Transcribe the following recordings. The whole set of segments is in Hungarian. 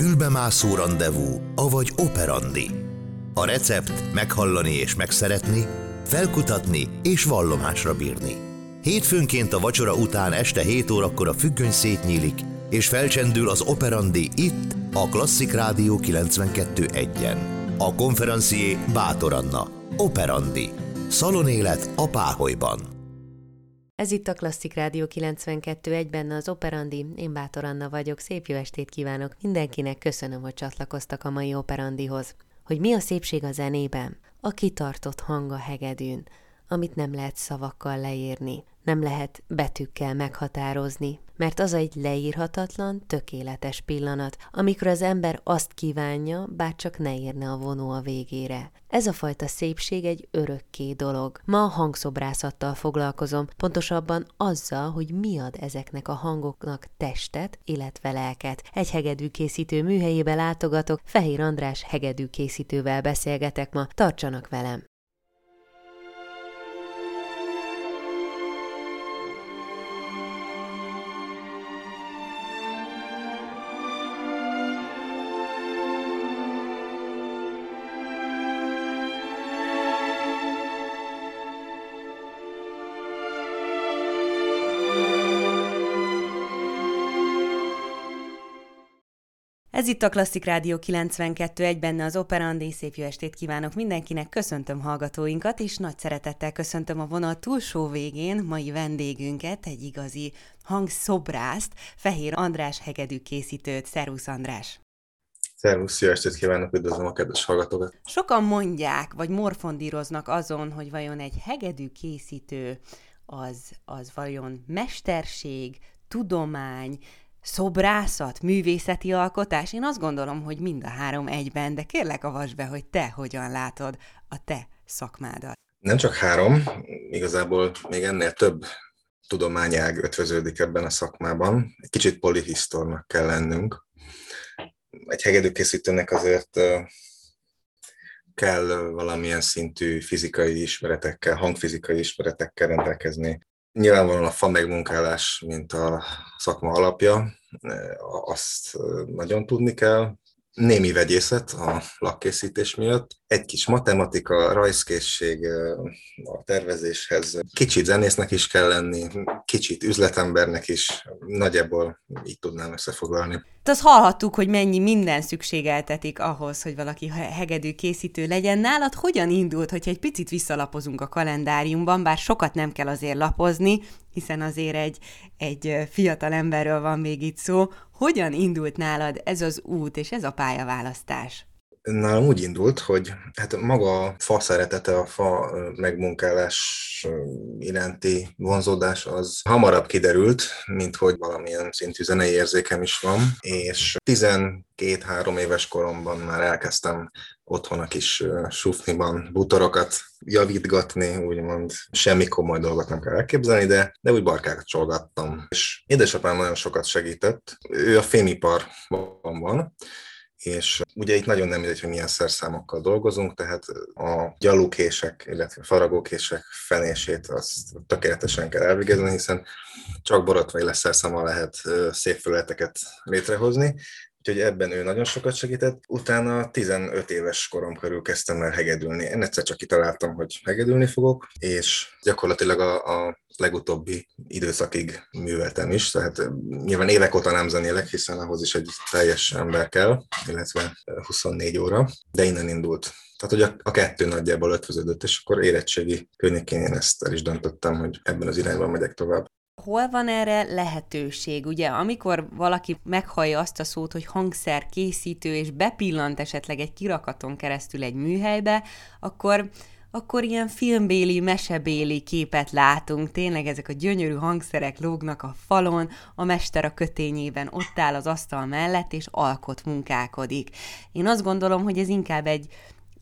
fülbemászó rendezvú, avagy operandi. A recept meghallani és megszeretni, felkutatni és vallomásra bírni. Hétfőnként a vacsora után este 7 órakor a függöny szétnyílik, és felcsendül az operandi itt, a Klasszik Rádió 92.1-en. A konferencié Bátor Anna. Operandi. Szalonélet a Páholyban. Ez itt a Klasszik Rádió 92 benne az Operandi, én Bátor Anna vagyok, szép jó estét kívánok mindenkinek, köszönöm, hogy csatlakoztak a mai Operandihoz. Hogy mi a szépség a zenében? A kitartott hang a hegedűn, amit nem lehet szavakkal leírni, nem lehet betűkkel meghatározni, mert az egy leírhatatlan, tökéletes pillanat, amikor az ember azt kívánja, bár csak ne érne a vonó a végére. Ez a fajta szépség egy örökké dolog. Ma a hangszobrászattal foglalkozom, pontosabban azzal, hogy mi ad ezeknek a hangoknak testet, illetve lelket. Egy hegedűkészítő műhelyébe látogatok, Fehér András hegedűkészítővel beszélgetek ma, tartsanak velem! Ez itt a Klasszik Rádió 92 egy benne az Operandi. Szép jó estét kívánok mindenkinek, köszöntöm hallgatóinkat, és nagy szeretettel köszöntöm a vonal túlsó végén mai vendégünket, egy igazi hangszobrászt, Fehér András hegedű készítőt. Szervusz András! Szervusz, jó estét kívánok, üdvözlöm a kedves hallgatókat! Sokan mondják, vagy morfondíroznak azon, hogy vajon egy hegedű készítő az, az vajon mesterség, tudomány, szobrászat, művészeti alkotás? Én azt gondolom, hogy mind a három egyben, de kérlek avasd be, hogy te hogyan látod a te szakmádat. Nem csak három, igazából még ennél több tudományág ötvöződik ebben a szakmában. Egy kicsit polihisztornak kell lennünk. Egy hegedűkészítőnek azért kell valamilyen szintű fizikai ismeretekkel, hangfizikai ismeretekkel rendelkezni. Nyilvánvalóan a fa megmunkálás, mint a szakma alapja, azt nagyon tudni kell, némi vegyészet a lakkészítés miatt, egy kis matematika, rajzkészség a tervezéshez, kicsit zenésznek is kell lenni, kicsit üzletembernek is, nagyjából így tudnám összefoglalni. Te azt hallhattuk, hogy mennyi minden szükségeltetik ahhoz, hogy valaki hegedű készítő legyen. Nálad hogyan indult, hogyha egy picit visszalapozunk a kalendáriumban, bár sokat nem kell azért lapozni, hiszen azért egy, egy fiatal emberről van még itt szó. Hogyan indult nálad ez az út és ez a pályaválasztás? Nálam úgy indult, hogy hát maga a fa szeretete, a fa megmunkálás iránti vonzódás az hamarabb kiderült, mint hogy valamilyen szintű zenei érzékem is van, és 12-3 éves koromban már elkezdtem otthon a kis sufniban butorokat javítgatni, úgymond semmi komoly dolgot nem kell elképzelni, de, de úgy barkákat csolgattam. És édesapám nagyon sokat segített, ő a fémiparban van, és ugye itt nagyon nem mindegy, hogy milyen szerszámokkal dolgozunk, tehát a gyalukések, illetve faragókések fenését azt tökéletesen kell elvégezni, hiszen csak borotvai leszerszámmal lehet szép felületeket létrehozni, Úgyhogy ebben ő nagyon sokat segített. Utána 15 éves korom körül kezdtem el hegedülni. Én egyszer csak kitaláltam, hogy hegedülni fogok, és gyakorlatilag a, a legutóbbi időszakig műveltem is, tehát nyilván évek óta nem zenélek, hiszen ahhoz is egy teljes ember kell, illetve 24 óra, de innen indult. Tehát, hogy a, a kettő nagyjából ötvöződött, és akkor érettségi környékén én ezt el is döntöttem, hogy ebben az irányban megyek tovább. Hol van erre lehetőség? Ugye, amikor valaki meghallja azt a szót, hogy hangszer készítő, és bepillant esetleg egy kirakaton keresztül egy műhelybe, akkor akkor ilyen filmbéli, mesebéli képet látunk, tényleg ezek a gyönyörű hangszerek lógnak a falon, a mester a kötényében ott áll az asztal mellett, és alkot munkálkodik. Én azt gondolom, hogy ez inkább egy,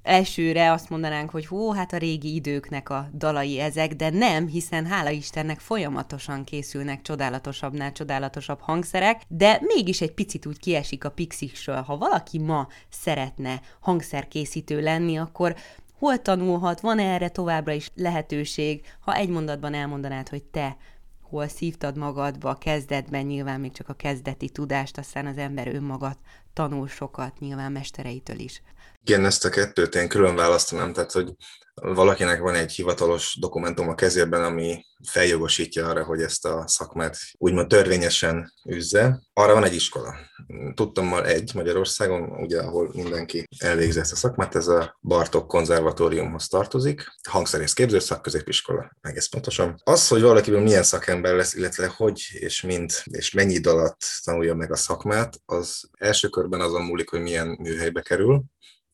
elsőre azt mondanánk, hogy hó, hát a régi időknek a dalai ezek, de nem, hiszen hála Istennek folyamatosan készülnek csodálatosabbnál csodálatosabb hangszerek, de mégis egy picit úgy kiesik a pixisről. Ha valaki ma szeretne hangszerkészítő lenni, akkor hol tanulhat, van erre továbbra is lehetőség, ha egy mondatban elmondanád, hogy te hol szívtad magadba kezdetben, nyilván még csak a kezdeti tudást, aztán az ember önmagat tanul sokat, nyilván mestereitől is. Igen, ezt a kettőt én külön választanám, tehát hogy valakinek van egy hivatalos dokumentum a kezében, ami feljogosítja arra, hogy ezt a szakmát úgymond törvényesen üzze. Arra van egy iskola. Tudtam egy Magyarországon, ugye, ahol mindenki elvégzi ezt a szakmát, ez a Bartok konzervatóriumhoz tartozik, hangszerész képző szakközépiskola, egész pontosan. Az, hogy valakiből milyen szakember lesz, illetve hogy és mint és mennyi idő alatt tanulja meg a szakmát, az első körben azon múlik, hogy milyen műhelybe kerül,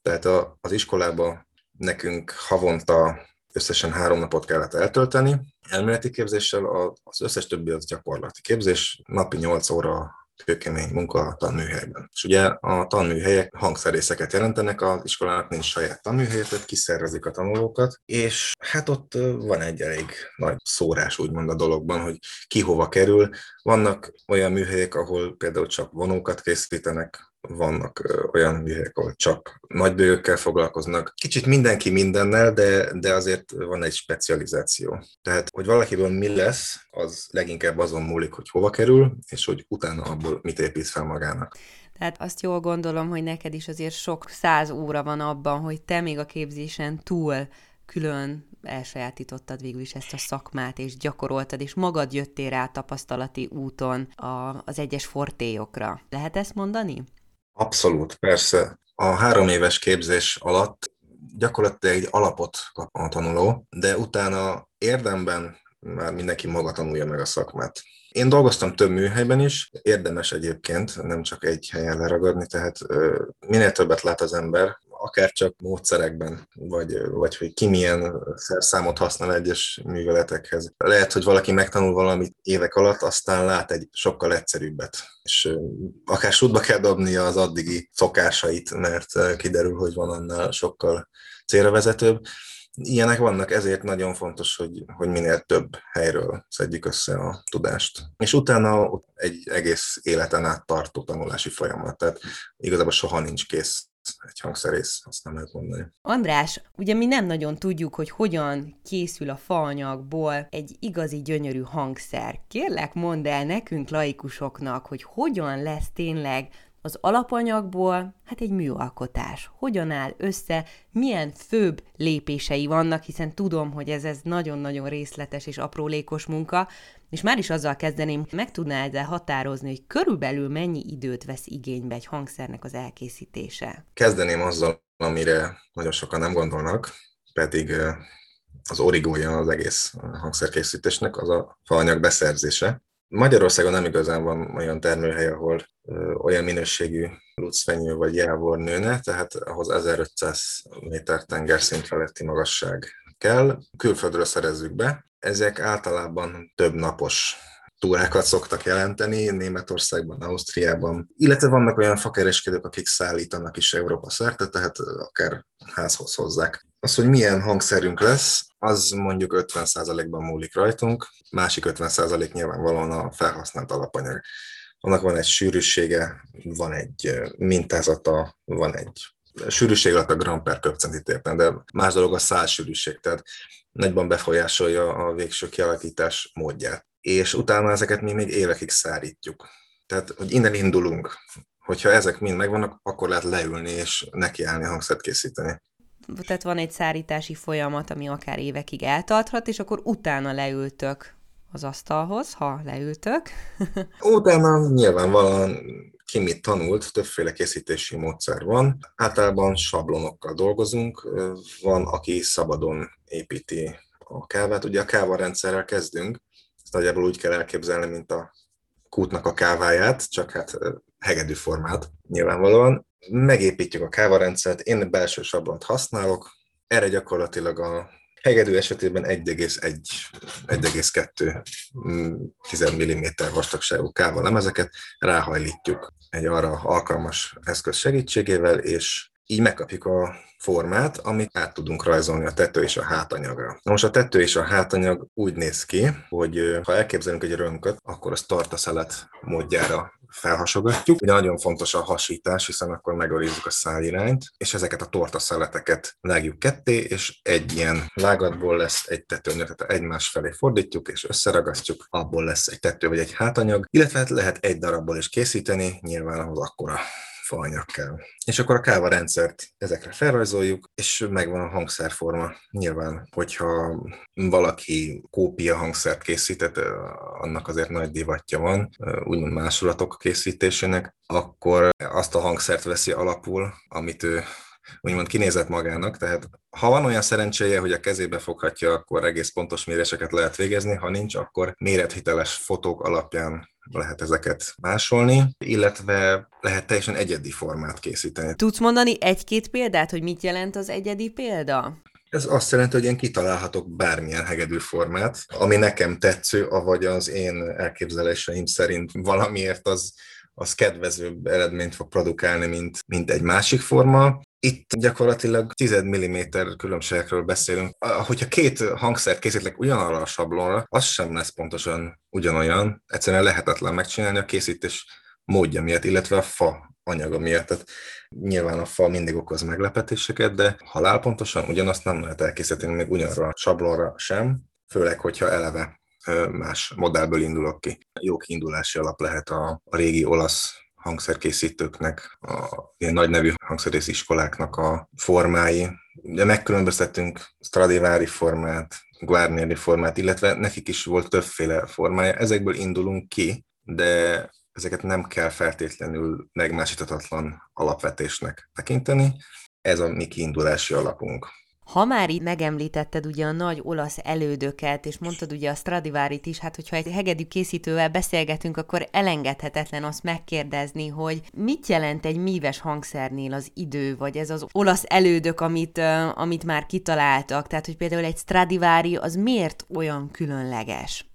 tehát a, az iskolába nekünk havonta összesen három napot kellett eltölteni, elméleti képzéssel, az összes többi az gyakorlati képzés, napi 8 óra kőkemény munka a tanműhelyben. És ugye a tanműhelyek hangszerészeket jelentenek, az iskolának nincs saját tanműhelye, tehát kiszervezik a tanulókat, és hát ott van egy elég nagy szórás úgymond a dologban, hogy ki hova kerül. Vannak olyan műhelyek, ahol például csak vonókat készítenek, vannak olyan műhelyek, ahol csak nagybőgökkel foglalkoznak. Kicsit mindenki mindennel, de, de azért van egy specializáció. Tehát, hogy valakiből mi lesz, az leginkább azon múlik, hogy hova kerül, és hogy utána abból mit épít fel magának. Tehát azt jól gondolom, hogy neked is azért sok száz óra van abban, hogy te még a képzésen túl külön elsajátítottad végül is ezt a szakmát, és gyakoroltad, és magad jöttél rá tapasztalati úton a, az egyes fortéjokra. Lehet ezt mondani? Abszolút, persze. A három éves képzés alatt gyakorlatilag egy alapot kap a tanuló, de utána érdemben már mindenki maga tanulja meg a szakmát. Én dolgoztam több műhelyben is, érdemes egyébként nem csak egy helyen leragadni, tehát minél többet lát az ember, akár csak módszerekben, vagy, vagy hogy ki milyen szerszámot használ egyes műveletekhez. Lehet, hogy valaki megtanul valamit évek alatt, aztán lát egy sokkal egyszerűbbet, és akár sútba kell dobnia az addigi szokásait, mert kiderül, hogy van annál sokkal célra vezetőbb. Ilyenek vannak, ezért nagyon fontos, hogy, hogy minél több helyről szedjük össze a tudást. És utána egy egész életen át tartó tanulási folyamat, tehát igazából soha nincs kész egy hangszerész, azt nem lehet mondani. András, ugye mi nem nagyon tudjuk, hogy hogyan készül a faanyagból egy igazi gyönyörű hangszer. Kérlek, mondd el nekünk, laikusoknak, hogy hogyan lesz tényleg az alapanyagból, hát egy műalkotás. Hogyan áll össze, milyen főbb lépései vannak, hiszen tudom, hogy ez, ez nagyon-nagyon részletes és aprólékos munka, és már is azzal kezdeném, meg tudná ezzel határozni, hogy körülbelül mennyi időt vesz igénybe egy hangszernek az elkészítése? Kezdeném azzal, amire nagyon sokan nem gondolnak, pedig az origója az egész hangszerkészítésnek, az a faanyag beszerzése. Magyarországon nem igazán van olyan termőhely, ahol olyan minőségű lucfenyő vagy jávor nőne, tehát ahhoz 1500 méter tengerszint feletti magasság kell. Külföldről szerezzük be. Ezek általában több napos túrákat szoktak jelenteni Németországban, Ausztriában, illetve vannak olyan fakereskedők, akik szállítanak is Európa szerte, tehát akár házhoz hozzák. Az, hogy milyen hangszerünk lesz, az mondjuk 50%-ban múlik rajtunk, másik 50% nyilvánvalóan a felhasznált alapanyag. Annak van egy sűrűsége, van egy mintázata, van egy sűrűség alatt a gram per köpcentit értem, de más dolog a száz sűrűség, tehát nagyban befolyásolja a végső kialakítás módját. És utána ezeket mi még évekig szárítjuk. Tehát, hogy innen indulunk, hogyha ezek mind megvannak, akkor lehet leülni és nekiállni hangszert készíteni tehát van egy szárítási folyamat, ami akár évekig eltarthat, és akkor utána leültök az asztalhoz, ha leültök. utána nyilvánvalóan ki mit tanult, többféle készítési módszer van. Általában sablonokkal dolgozunk, van, aki szabadon építi a kávát. Ugye a kávarendszerrel kezdünk, ezt nagyjából úgy kell elképzelni, mint a kútnak a káváját, csak hát hegedű formát nyilvánvalóan. Megépítjük a kávarendszert, én belső sablont használok, erre gyakorlatilag a hegedű esetében 1,1-1,2 10 mm vastagságú káva lemezeket ráhajlítjuk egy arra alkalmas eszköz segítségével, és így megkapjuk a formát, amit át tudunk rajzolni a tető és a hátanyagra. Na most a tető és a hátanyag úgy néz ki, hogy ha elképzelünk egy rönköt, akkor azt tartaszelet módjára felhasogatjuk. Ugye nagyon fontos a hasítás, hiszen akkor megőrizzük a szálirányt, és ezeket a tortaszeleteket legjuk ketté, és egy ilyen lágatból lesz egy tetőnyag, tehát egymás felé fordítjuk, és összeragasztjuk, abból lesz egy tető vagy egy hátanyag, illetve lehet egy darabból is készíteni, nyilván ahhoz akkora faanyag kell. És akkor a káva rendszert ezekre felrajzoljuk, és megvan a hangszerforma. Nyilván, hogyha valaki kópia hangszert készített, annak azért nagy divatja van, úgymond másolatok készítésének, akkor azt a hangszert veszi alapul, amit ő úgymond kinézett magának, tehát ha van olyan szerencséje, hogy a kezébe foghatja, akkor egész pontos méréseket lehet végezni, ha nincs, akkor mérethiteles fotók alapján lehet ezeket másolni, illetve lehet teljesen egyedi formát készíteni. Tudsz mondani egy-két példát, hogy mit jelent az egyedi példa? Ez azt jelenti, hogy én kitalálhatok bármilyen hegedű formát, ami nekem tetsző, avagy az én elképzeléseim szerint valamiért az az kedvezőbb eredményt fog produkálni, mint, mint egy másik forma. Itt gyakorlatilag 10 mm különbségekről beszélünk. Hogyha két hangszert készítek ugyanarra a sablonra, az sem lesz pontosan ugyanolyan. Egyszerűen lehetetlen megcsinálni a készítés módja miatt, illetve a fa anyaga miatt. Tehát nyilván a fa mindig okoz meglepetéseket, de halálpontosan ugyanazt nem lehet elkészíteni még ugyanarra a sablonra sem, főleg, hogyha eleve más modellből indulok ki. Jó kiindulási alap lehet a, a régi olasz hangszerkészítőknek, a ilyen nagy nevű hangszerész iskoláknak a formái. Ugye megkülönböztettünk Stradivari formát, Guarnieri formát, illetve nekik is volt többféle formája. Ezekből indulunk ki, de ezeket nem kell feltétlenül megmásíthatatlan alapvetésnek tekinteni. Ez a mi kiindulási alapunk. Ha már így megemlítetted ugye a nagy olasz elődöket, és mondtad ugye a Stradivárit is, hát hogyha egy hegedű készítővel beszélgetünk, akkor elengedhetetlen azt megkérdezni, hogy mit jelent egy míves hangszernél az idő, vagy ez az olasz elődök, amit, amit már kitaláltak, tehát hogy például egy Stradivári az miért olyan különleges?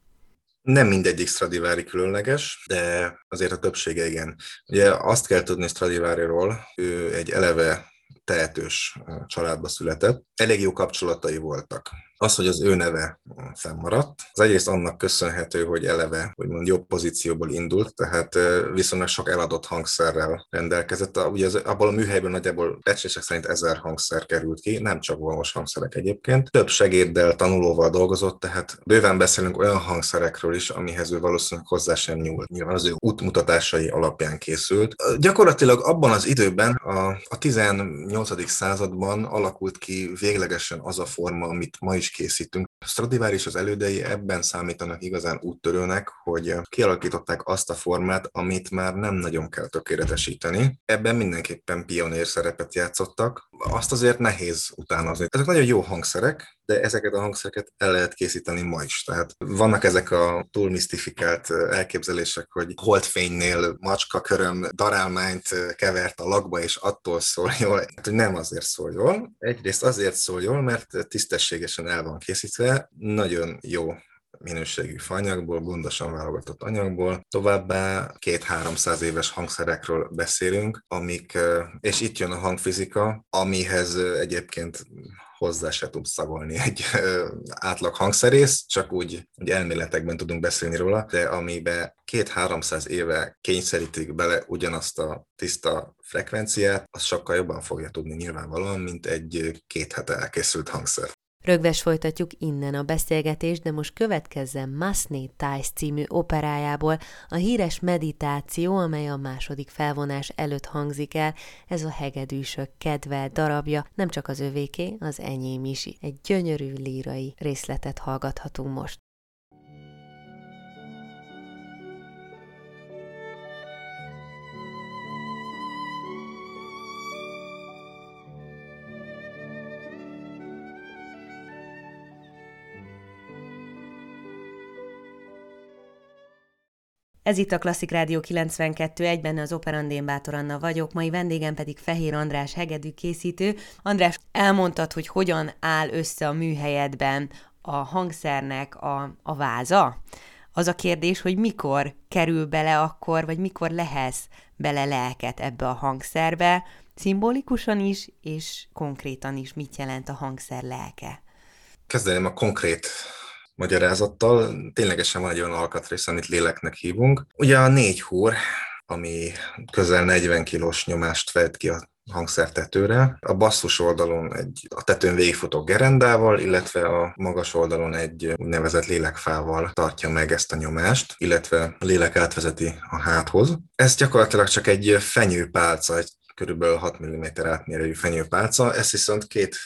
Nem mindegyik Stradivari különleges, de azért a többsége igen. Ugye azt kell tudni Stradiváriról, ő egy eleve tehetős családba született. Elég jó kapcsolatai voltak az, hogy az ő neve fennmaradt, az egyrészt annak köszönhető, hogy eleve, úgymond jobb pozícióból indult, tehát viszonylag sok eladott hangszerrel rendelkezett. Ugye az, abból a műhelyből nagyjából becslések szerint ezer hangszer került ki, nem csak valós hangszerek egyébként. Több segéddel, tanulóval dolgozott, tehát bőven beszélünk olyan hangszerekről is, amihez ő valószínűleg hozzá sem nyúlt. Nyilván az ő útmutatásai alapján készült. Gyakorlatilag abban az időben, a, a 18. században alakult ki véglegesen az a forma, amit ma is is készítünk. Stradivari és az elődei ebben számítanak igazán úttörőnek, hogy kialakították azt a formát, amit már nem nagyon kell tökéletesíteni. Ebben mindenképpen pionér szerepet játszottak. Azt azért nehéz utánozni. Ezek nagyon jó hangszerek, de ezeket a hangszereket el lehet készíteni ma is. Tehát vannak ezek a túl misztifikált elképzelések, hogy holdfénynél macska köröm darálmányt kevert a lakba, és attól szól jól. Hát, hogy nem azért szól jól. Egyrészt azért szól jól, mert tisztességesen el van készítve, nagyon jó minőségű fanyagból, gondosan válogatott anyagból. Továbbá két-háromszáz éves hangszerekről beszélünk, amik, és itt jön a hangfizika, amihez egyébként hozzá se tud szagolni egy átlag hangszerész, csak úgy, úgy elméletekben tudunk beszélni róla, de amibe két-háromszáz éve kényszerítik bele ugyanazt a tiszta frekvenciát, az sokkal jobban fogja tudni nyilvánvalóan, mint egy két hete elkészült hangszer. Rögves folytatjuk innen a beszélgetést, de most következzen Masné Thais című operájából a híres meditáció, amely a második felvonás előtt hangzik el. Ez a hegedűsök kedvel darabja, nem csak az övéké, az enyém is. Egy gyönyörű lírai részletet hallgathatunk most. Ez itt a Klasszik Rádió 92 egyben az Operandén Bátor Anna vagyok, mai vendégem pedig Fehér András hegedű készítő. András, elmondtad, hogy hogyan áll össze a műhelyedben a hangszernek a, a váza? Az a kérdés, hogy mikor kerül bele akkor, vagy mikor lehez bele lelket ebbe a hangszerbe, Szimbolikusan is, és konkrétan is mit jelent a hangszer lelke? Kezdeném a konkrét magyarázattal. Ténylegesen van egy olyan alkatrész, amit léleknek hívunk. Ugye a négy húr, ami közel 40 kilós nyomást fejt ki a hangszertetőre. A basszus oldalon egy a tetőn végigfutó gerendával, illetve a magas oldalon egy úgynevezett lélekfával tartja meg ezt a nyomást, illetve a lélek átvezeti a háthoz. Ez gyakorlatilag csak egy fenyőpálca, egy körülbelül 6 mm átmérőjű fenyőpálca, ezt viszont két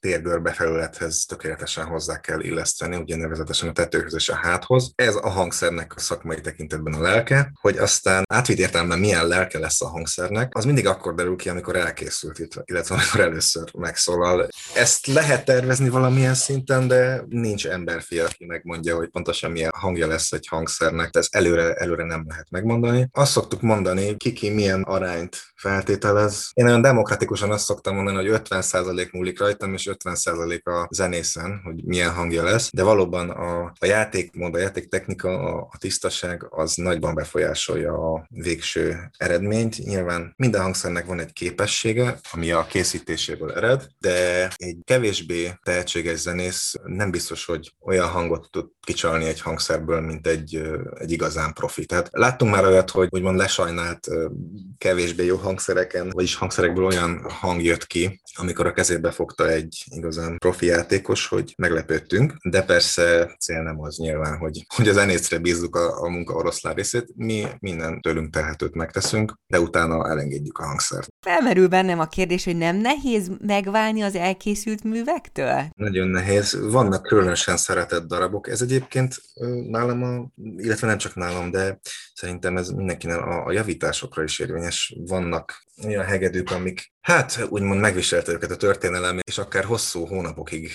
térgörbe felülethez tökéletesen hozzá kell illeszteni, ugye nevezetesen a tetőhöz és a háthoz. Ez a hangszernek a szakmai tekintetben a lelke, hogy aztán átvitt értelemben milyen lelke lesz a hangszernek, az mindig akkor derül ki, amikor elkészült, illetve amikor először megszólal. Ezt lehet tervezni valamilyen szinten, de nincs emberfia, aki megmondja, hogy pontosan milyen hangja lesz egy hangszernek, ez előre, előre nem lehet megmondani. Azt szoktuk mondani, kiki milyen arányt feltételez. Én nagyon demokratikusan azt szoktam mondani, hogy 50% múlik rajtam, és 50% a zenészen, hogy milyen hangja lesz, de valóban a, a játékmód, a játéktechnika, a, a tisztaság az nagyban befolyásolja a végső eredményt. Nyilván minden hangszernek van egy képessége, ami a készítéséből ered, de egy kevésbé tehetséges zenész nem biztos, hogy olyan hangot tud kicsalni egy hangszerből, mint egy, egy igazán profi. Tehát láttunk már olyat, hogy úgymond lesajnált kevésbé jó hangszereken, vagyis hangszerekből olyan hang jött ki, amikor a kezébe fogta egy igazán profi játékos, hogy meglepődtünk, de persze cél nem az nyilván, hogy, hogy az zenészre bízzuk a, a munka oroszlán részét, mi minden tőlünk tehetőt megteszünk, de utána elengedjük a hangszert. Felmerül bennem a kérdés, hogy nem nehéz megválni az elkészült művektől? Nagyon nehéz. Vannak különösen szeretett darabok. Ez egyébként nálam, a, illetve nem csak nálam, de szerintem ez mindenkinek a, a javításokra is érvényes. Vannak olyan hegedűk, amik hát úgymond megviselte őket a történelem, és akár hosszú hónapokig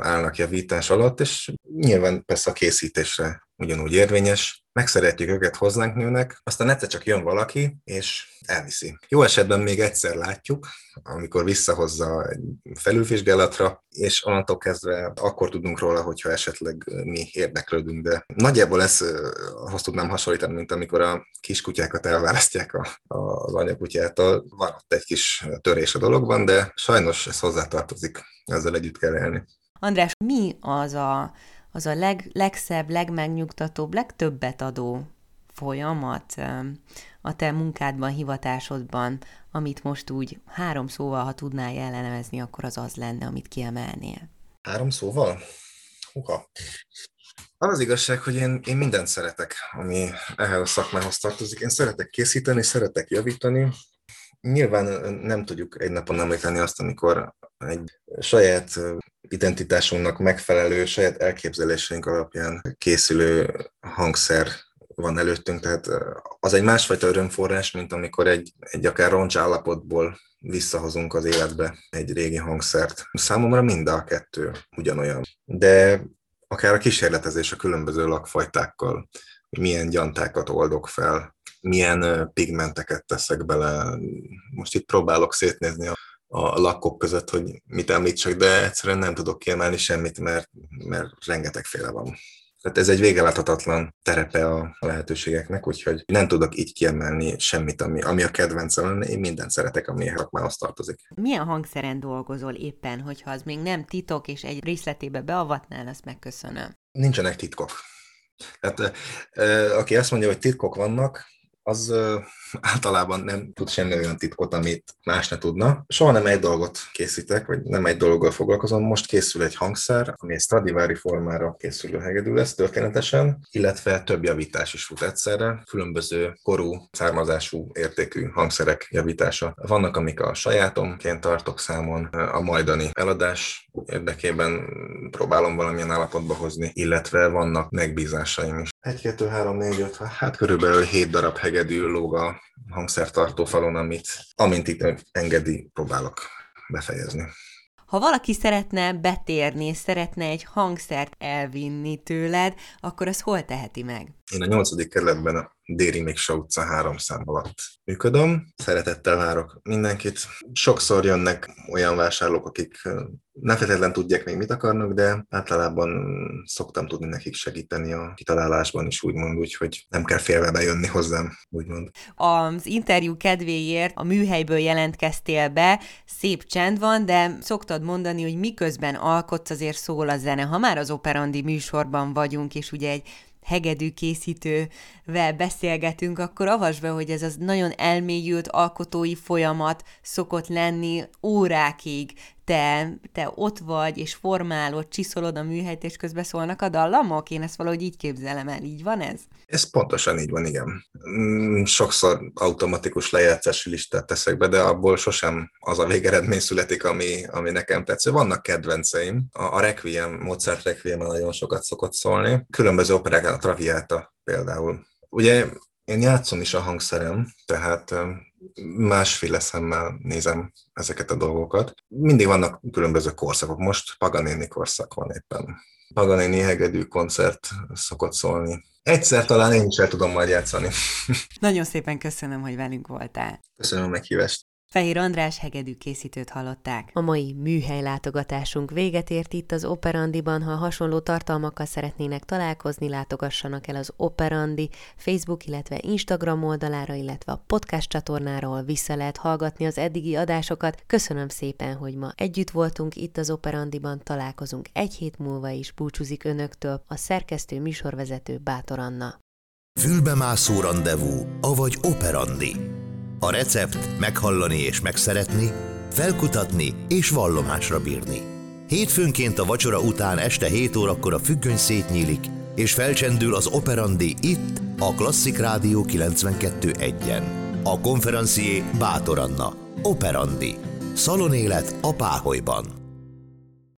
állnak javítás alatt, és nyilván persze a készítésre ugyanúgy érvényes, megszeretjük őket, hozzánk nőnek, aztán egyszer csak jön valaki, és elviszi. Jó esetben még egyszer látjuk, amikor visszahozza egy felülvizsgálatra, és onnantól kezdve akkor tudunk róla, hogyha esetleg mi érdeklődünk, de nagyjából ezt azt tudnám hasonlítani, mint amikor a kiskutyákat elválasztják a, a, az anyakutyától. Van ott egy kis törés a dologban, de sajnos ez hozzátartozik, ezzel együtt kell élni. András, mi az a az a leg, legszebb, legmegnyugtatóbb, legtöbbet adó folyamat a te munkádban, hivatásodban, amit most úgy három szóval, ha tudnál jellenezni, akkor az az lenne, amit kiemelnél. Három szóval? Huha. Az az igazság, hogy én, én mindent szeretek, ami ehhez a szakmához tartozik. Én szeretek készíteni, szeretek javítani. Nyilván nem tudjuk egy napon említeni azt, amikor egy saját identitásunknak megfelelő, saját elképzeléseink alapján készülő hangszer van előttünk, tehát az egy másfajta örömforrás, mint amikor egy, egy akár roncs állapotból visszahozunk az életbe egy régi hangszert. Számomra mind a kettő ugyanolyan. De akár a kísérletezés a különböző lakfajtákkal, milyen gyantákat oldok fel, milyen pigmenteket teszek bele. Most itt próbálok szétnézni a a lakkok között, hogy mit említsek, de egyszerűen nem tudok kiemelni semmit, mert, mert rengetegféle van. Tehát ez egy végeláthatatlan terepe a lehetőségeknek, úgyhogy nem tudok így kiemelni semmit, ami, ami a kedvencem, én mindent szeretek, ami a szakmához tartozik. Milyen hangszeren dolgozol éppen, hogyha az még nem titok, és egy részletébe beavatnál, azt megköszönöm. Nincsenek titkok. Tehát aki azt mondja, hogy titkok vannak, az általában nem tud semmi olyan titkot, amit más ne tudna. Soha nem egy dolgot készítek, vagy nem egy dologgal foglalkozom. Most készül egy hangszer, ami egy Stradivari formára készülő hegedű lesz történetesen, illetve több javítás is fut egyszerre, különböző korú, származású, értékű hangszerek javítása. Vannak, amik a sajátomként tartok számon, a majdani eladás érdekében próbálom valamilyen állapotba hozni, illetve vannak megbízásaim is. 1, 2, 3, 4, 5, hát körülbelül 7 darab hegedű lóg a hangszertartó falon, amit amint itt engedi, próbálok befejezni. Ha valaki szeretne betérni, és szeretne egy hangszert elvinni tőled, akkor az hol teheti meg? Én a nyolcadik kerületben a Déri Miksa utca három szám alatt működöm. Szeretettel várok mindenkit. Sokszor jönnek olyan vásárlók, akik ne feltétlenül tudják még mit akarnak, de általában szoktam tudni nekik segíteni a kitalálásban is, úgymond, úgyhogy nem kell félve bejönni hozzám, úgymond. Az interjú kedvéért a műhelyből jelentkeztél be, szép csend van, de szoktad mondani, hogy miközben alkotsz, azért szól a zene. Ha már az operandi műsorban vagyunk, és ugye egy hegedű készítővel beszélgetünk, akkor avasd be, hogy ez az nagyon elmélyült alkotói folyamat szokott lenni órákig. Te, te ott vagy, és formálod, csiszolod a műhelyt, és közben szólnak a dallamok? Én ezt valahogy így képzelem el. Így van ez? Ez pontosan így van, igen. Mm, sokszor automatikus lejátszási listát teszek be, de abból sosem az a végeredmény születik, ami, ami nekem tetsző. Vannak kedvenceim. A, a Requiem, Mozart Requiem nagyon sokat szokott szólni. Különböző operák, a Traviata például. Ugye én játszom is a hangszerem, tehát másféle szemmel nézem ezeket a dolgokat. Mindig vannak különböző korszakok. Most Paganini korszak van éppen. Paganini hegedű koncert szokott szólni. Egyszer talán én is el tudom majd játszani. Nagyon szépen köszönöm, hogy velünk voltál. Köszönöm a meghívást. Fehér András hegedű készítőt hallották. A mai műhely látogatásunk véget ért itt az Operandiban. Ha hasonló tartalmakkal szeretnének találkozni, látogassanak el az Operandi Facebook, illetve Instagram oldalára, illetve a podcast csatornáról vissza lehet hallgatni az eddigi adásokat. Köszönöm szépen, hogy ma együtt voltunk itt az Operandiban, találkozunk egy hét múlva is, búcsúzik önöktől a szerkesztő műsorvezető Bátor Anna. Fülbemászó rendezvú, avagy Operandi. A recept meghallani és megszeretni, felkutatni és vallomásra bírni. Hétfőnként a vacsora után este 7 órakor a függöny szétnyílik, és felcsendül az operandi itt, a Klasszik Rádió 92.1-en. A konferencié Bátor Anna. Operandi. Szalonélet a Páholyban.